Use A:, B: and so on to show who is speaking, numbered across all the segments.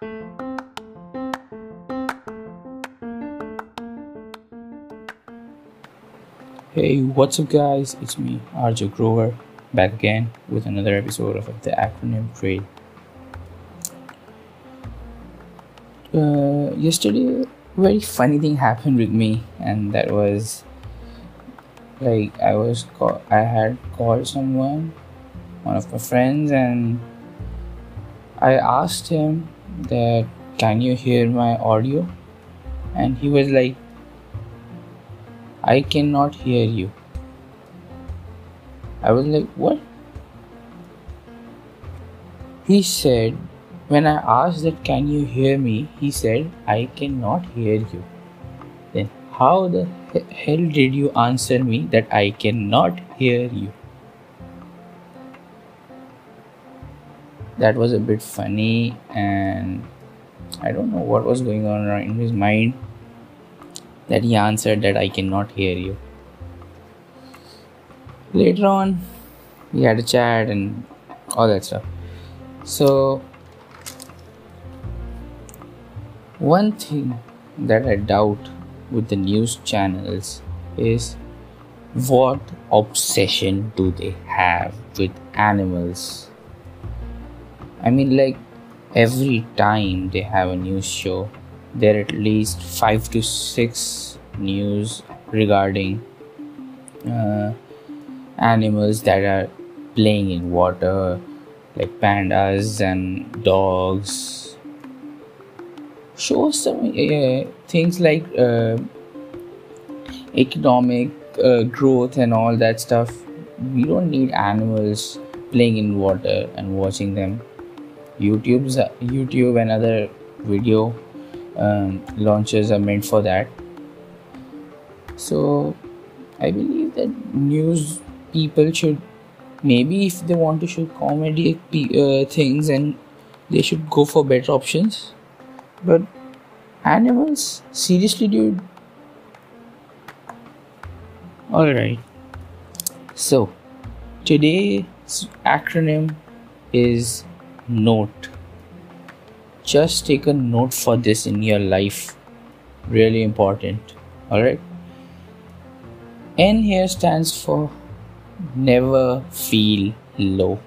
A: Hey, what's up, guys? It's me, RJ Grover, back again with another episode of the acronym trade. Uh, yesterday, very funny thing happened with me, and that was like I was call- I had called someone, one of my friends, and I asked him that can you hear my audio, and he was like I cannot hear you. I was like, What? He said, When I asked that, Can you hear me? He said, I cannot hear you. Then, how the hell did you answer me that I cannot hear you? That was a bit funny, and I don't know what was going on in his mind that he answered that I cannot hear you. Later on, we had a chat and all that stuff. So, one thing that I doubt with the news channels is what obsession do they have with animals? I mean, like every time they have a news show, there are at least five to six news regarding uh, animals that are playing in water like pandas and dogs. Show some uh, things like uh, economic uh, growth and all that stuff. We don't need animals playing in water and watching them youtube's youtube and other video um, launches are meant for that. So i believe that news people should maybe if they want to show comedy uh, things and they should go for better options. But animals seriously dude? All right so today's acronym is note. Just take a note for this in your life. Really important. All right n here stands for never feel low.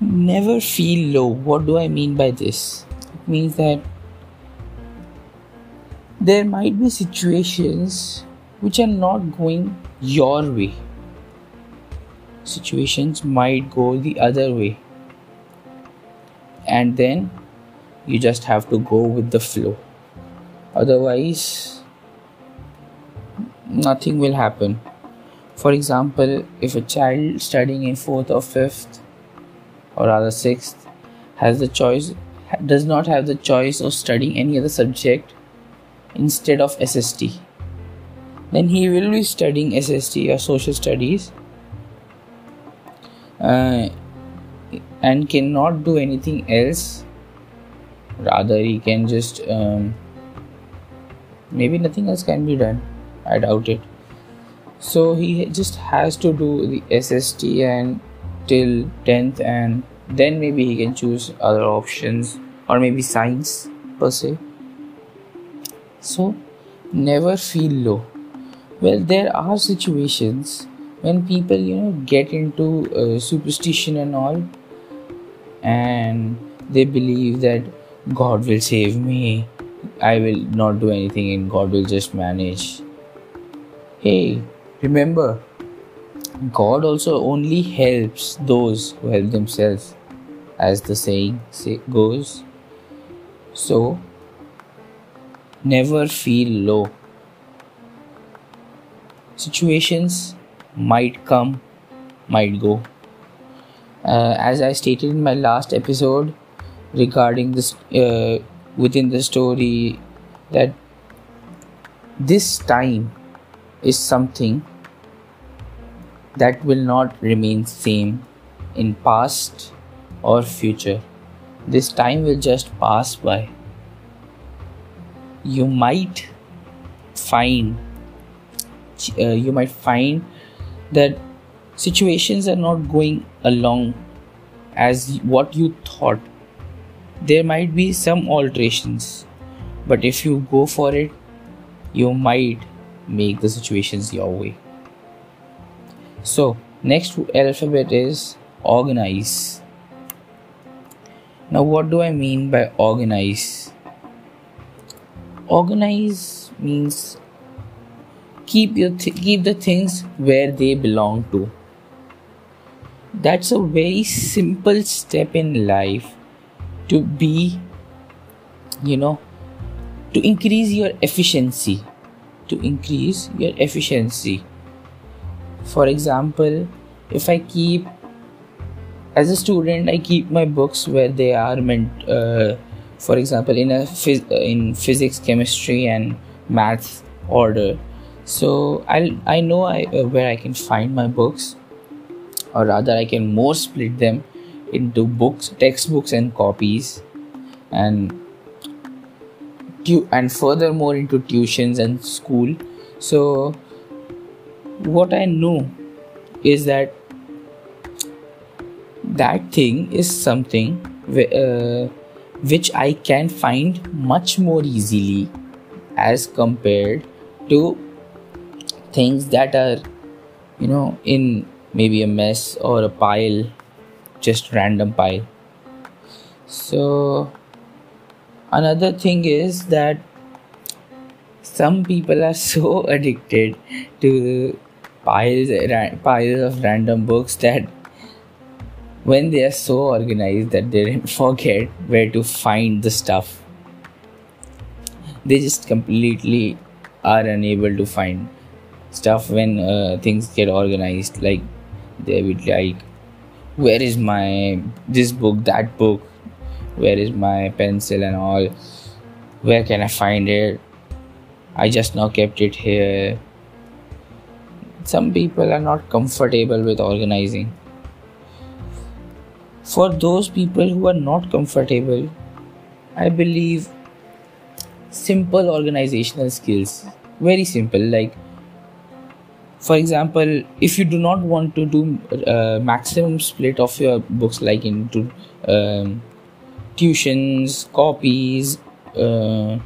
A: Never feel low. What do i mean by this? It means that there might be situations which are not going your way situations might go the other way. And then you just have to go with the flow. Otherwise nothing will happen. For example if a child studying in 4th or 5th or rather 6th has the choice does not have the choice of studying any other subject instead of SST then he will be studying SST or social studies uh, and cannot do anything else. Rather he can just um, maybe nothing else can be done. I doubt it. So he just has to do the sst and till 10th and then maybe he can choose other options or maybe science per se. So never feel low. Well there are situations when people you know get into uh, superstition and all and they believe that God will save me, I will not do anything, and God will just manage. Hey, remember, God also only helps those who help themselves, as the saying goes. So, never feel low. Situations might come, might go. Uh, as I stated in my last episode regarding this uh, within the story that this time is something that will not remain same in past or future. This time will just pass by. You might find uh, you might find that situations are not going along as what you thought. There might be some alterations but if you go for it you might make the situations your way. So next alphabet is organize. Now what do i mean by organize? Organize means keep your th- keep the things where they belong to. That's a very simple step in life to be you know to increase your efficiency to increase your efficiency. For example if i keep as a student i keep my books where they are meant uh, for example in a phys- in physics chemistry and math order so i i know I, uh, where i can find my books or rather i can more split them into books textbooks and copies. And tu- and furthermore into tuitions and school. So what i know is that that thing is something uh, which i can find much more easily as compared to things that are you know in maybe a mess or a pile just random pile. So another thing is that some people are so addicted to piles piles of random books that when they are so organized that they forget where to find the stuff they just completely are unable to find stuff when uh, things get organized like they would like where is my this book that book? Where is my pencil and all? Where can i find it? I just now kept it here. Some people are not comfortable with organizing. For those people who are not comfortable i believe simple organizational skills very simple like for example if you do not want to do uh, maximum split of your books like into um, tuitions copies uh,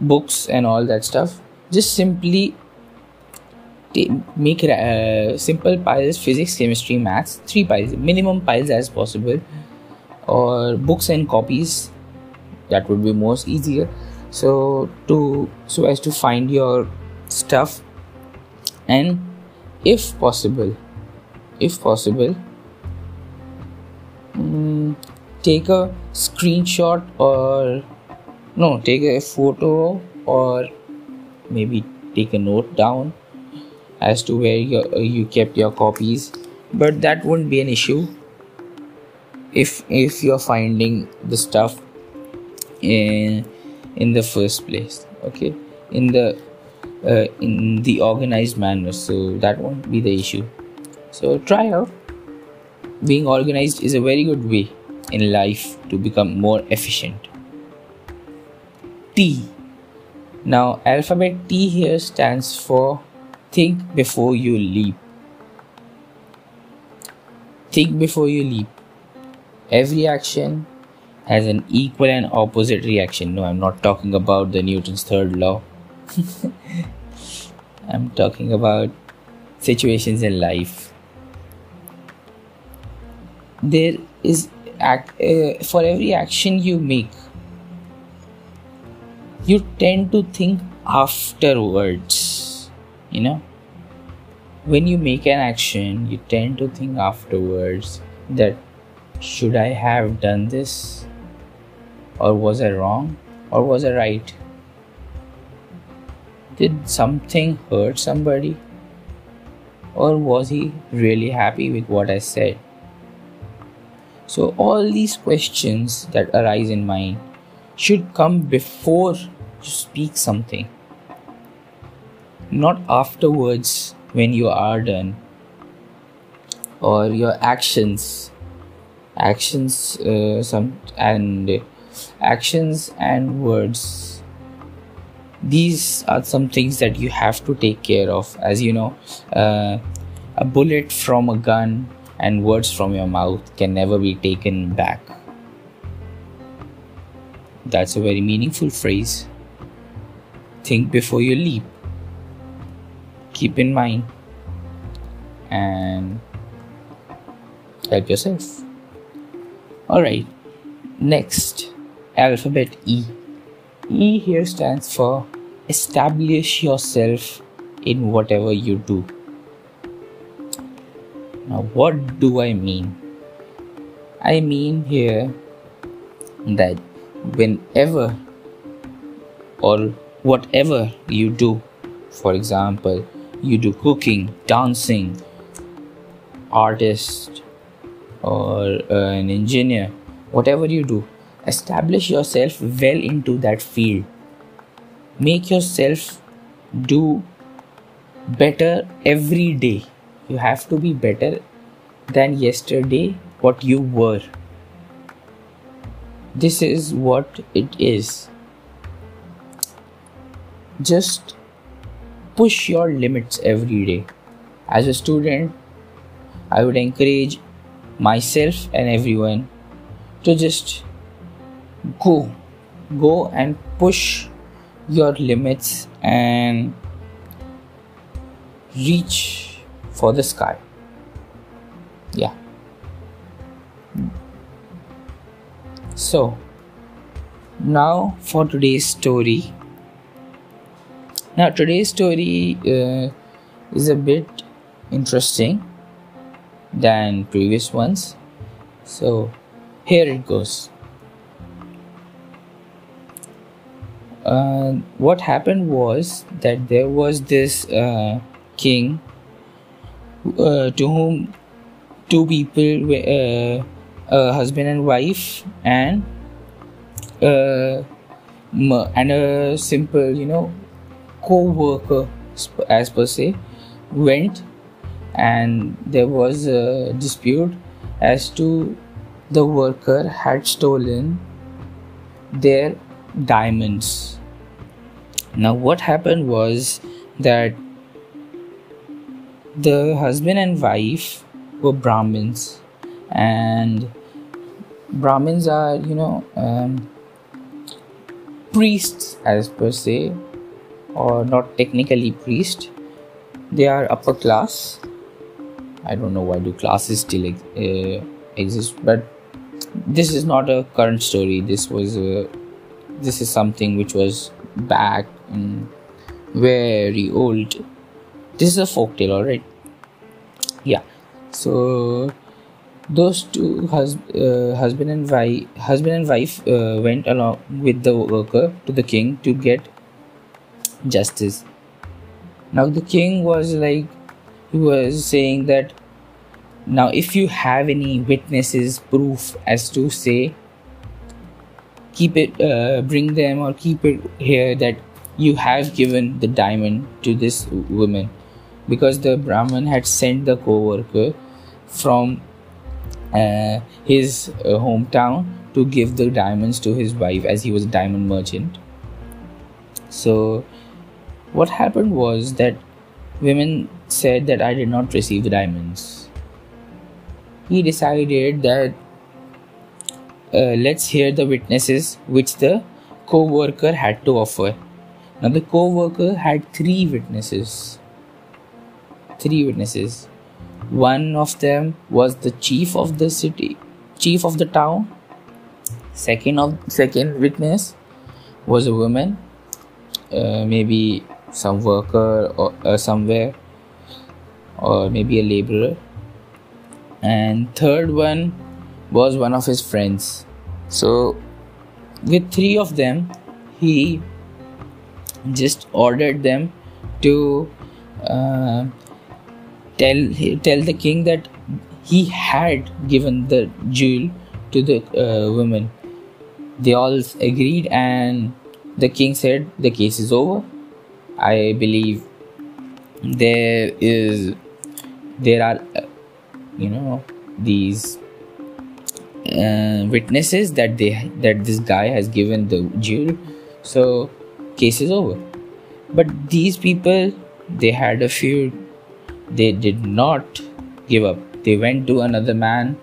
A: books and all that stuff just simply t- make uh, simple piles physics chemistry maths three piles minimum piles as possible or books and copies that would be most easier. So to so as to find your stuff and if possible if possible um, take a screenshot or no take a photo or maybe take a note down as to where you, you kept your copies. But that won't be an issue. If if you're finding the stuff in in the first place okay? In the uh, in the organized manner so that won't be the issue. So try out. Being organized is a very good way in life to become more efficient. T. Now alphabet t here stands for think before you leap. Think before you leap. Every action has an equal and opposite reaction. No i'm not talking about the newton's third law I'm talking about situations in life. There is act, uh, for every action you make, you tend to think afterwards. You know, when you make an action, you tend to think afterwards that should I have done this, or was I wrong, or was I right? Did something hurt somebody? Or was he really happy with what I said? So, all these questions that arise in mind should come before you speak something, not afterwards when you are done, or your actions, actions, uh, some and actions and words these are some things that you have to take care of as you know uh, a bullet from a gun and words from your mouth can never be taken back That's a very meaningful phrase. Think before you leap. Keep in mind and help yourself. Alright, next alphabet E. E here stands for establish yourself in whatever you do. Now, what do I mean? I mean here that whenever or whatever you do, for example, you do cooking, dancing, artist, or an engineer, whatever you do, establish yourself well into that field. Make yourself do better every day. You have to be better than yesterday, what you were. This is what it is. Just push your limits every day. As a student, I would encourage myself and everyone to just go, go and push your limits and reach for the sky. Yeah. So, now for today's story. Now, today's story uh, is a bit interesting than previous ones. So, here it goes. Uh, what happened was that there was this uh, king uh, to whom two people were a husband and wife and uh, and a simple you know co-worker as per se went and there was a dispute as to the worker had stolen their diamonds now what happened was that the husband and wife were brahmins and Brahmins are, you know, um, priests as per se, or not technically priest. They are upper class. I don't know why do classes still uh, exist, but this is not a current story. This was a, this is something which was back in very old. This is a folk tale, alright. Yeah. So those two hus- uh, husband and wife husband and wife uh, went along with the worker to the king to get justice now the king was like he was saying that now if you have any witnesses proof as to say keep it uh, bring them or keep it here that you have given the diamond to this woman because the brahman had sent the co-worker from uh, his uh, hometown to give the diamonds to his wife as he was a diamond merchant. So, what happened was that women said that I did not receive the diamonds. He decided that uh, let's hear the witnesses which the co worker had to offer. Now, the co worker had three witnesses. Three witnesses one of them was the chief of the city, chief of the town. Second of second witness was a woman, uh, maybe some worker or uh, somewhere, or maybe a laborer. And third one was one of his friends. So, with three of them, he just ordered them to uh, tell tell the king that he had given the jewel to the uh, woman. They all agreed, and the king said, "The case is over." I believe there is there are uh, you know these uh, witnesses that they that this guy has given the jewel so case is over but these people they had a feud they did not give up. They went to another man.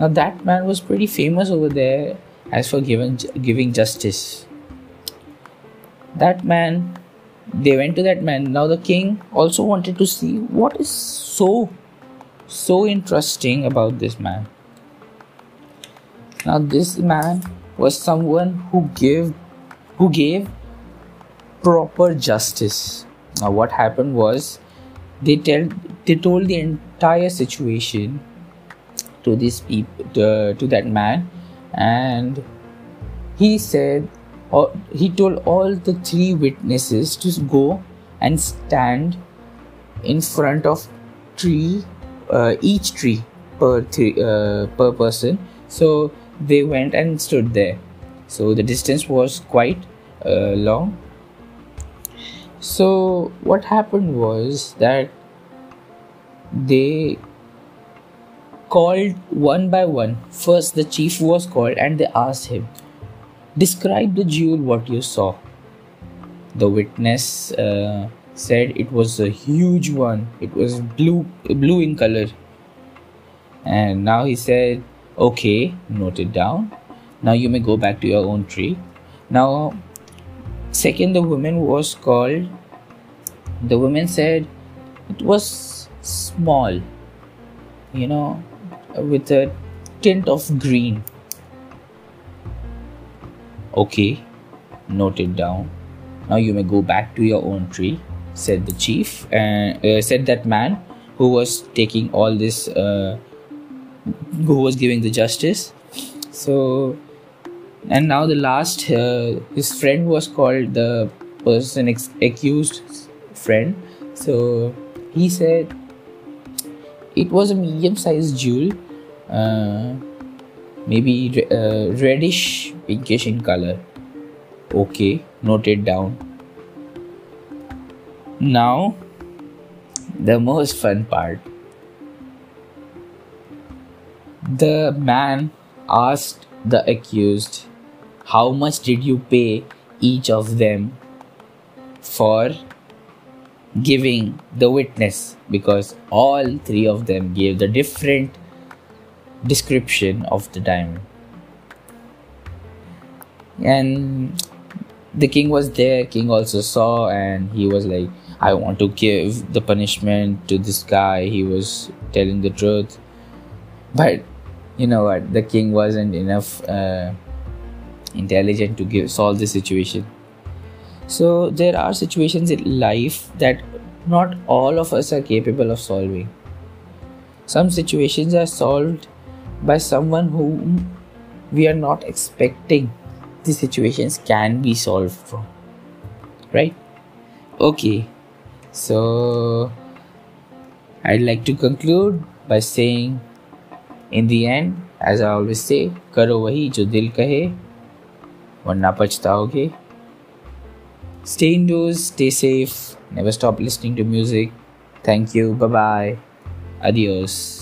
A: Now, that man was pretty famous over there, as for giving giving justice. That man, they went to that man. Now the king also wanted to see what is so so interesting about this man. Now this man was someone who gave who gave proper justice. Now what happened was they tell they told the entire situation to this people to, to that man and he said or he told all the three witnesses to go and stand in front of tree uh, each tree per uh, per person. So they went and stood there. So the distance was quite uh, long so what happened was that they called one by one. First, the chief was called and they asked him, Describe the jewel what you saw. The witness uh, said it was a huge one, it was blue, blue in color. And now he said, Okay, note it down. Now you may go back to your own tree. Now, second, the woman was called. The woman said it was small, you know, with a tint of green. Okay, note it down. Now you may go back to your own tree, said the chief, and uh, said that man who was taking all this, uh, who was giving the justice. So, and now the last, uh, his friend was called the person ex- accused friend. So he said it was a medium sized jewel, uh, maybe uh, reddish pinkish in color. Okay, note it down. Now, the most fun part. The man asked the accused, How much did you pay each of them for giving the witness? Because all three of them gave the different description of the diamond. And the king was there. King also saw and he was like i want to give the punishment to this guy. He was telling the truth. But you know what? The king wasn't enough uh, intelligent to give, solve the situation. So there are situations in life that not all of us are capable of solving. Some situations are solved by someone whom we are not expecting the situations can be solved from. Right? Okay. So i'd like to conclude by saying in the end as i always say karo wahi jo dil kahe. वरना पछताओगे stay indoors stay safe never stop listening to music thank you bye bye adios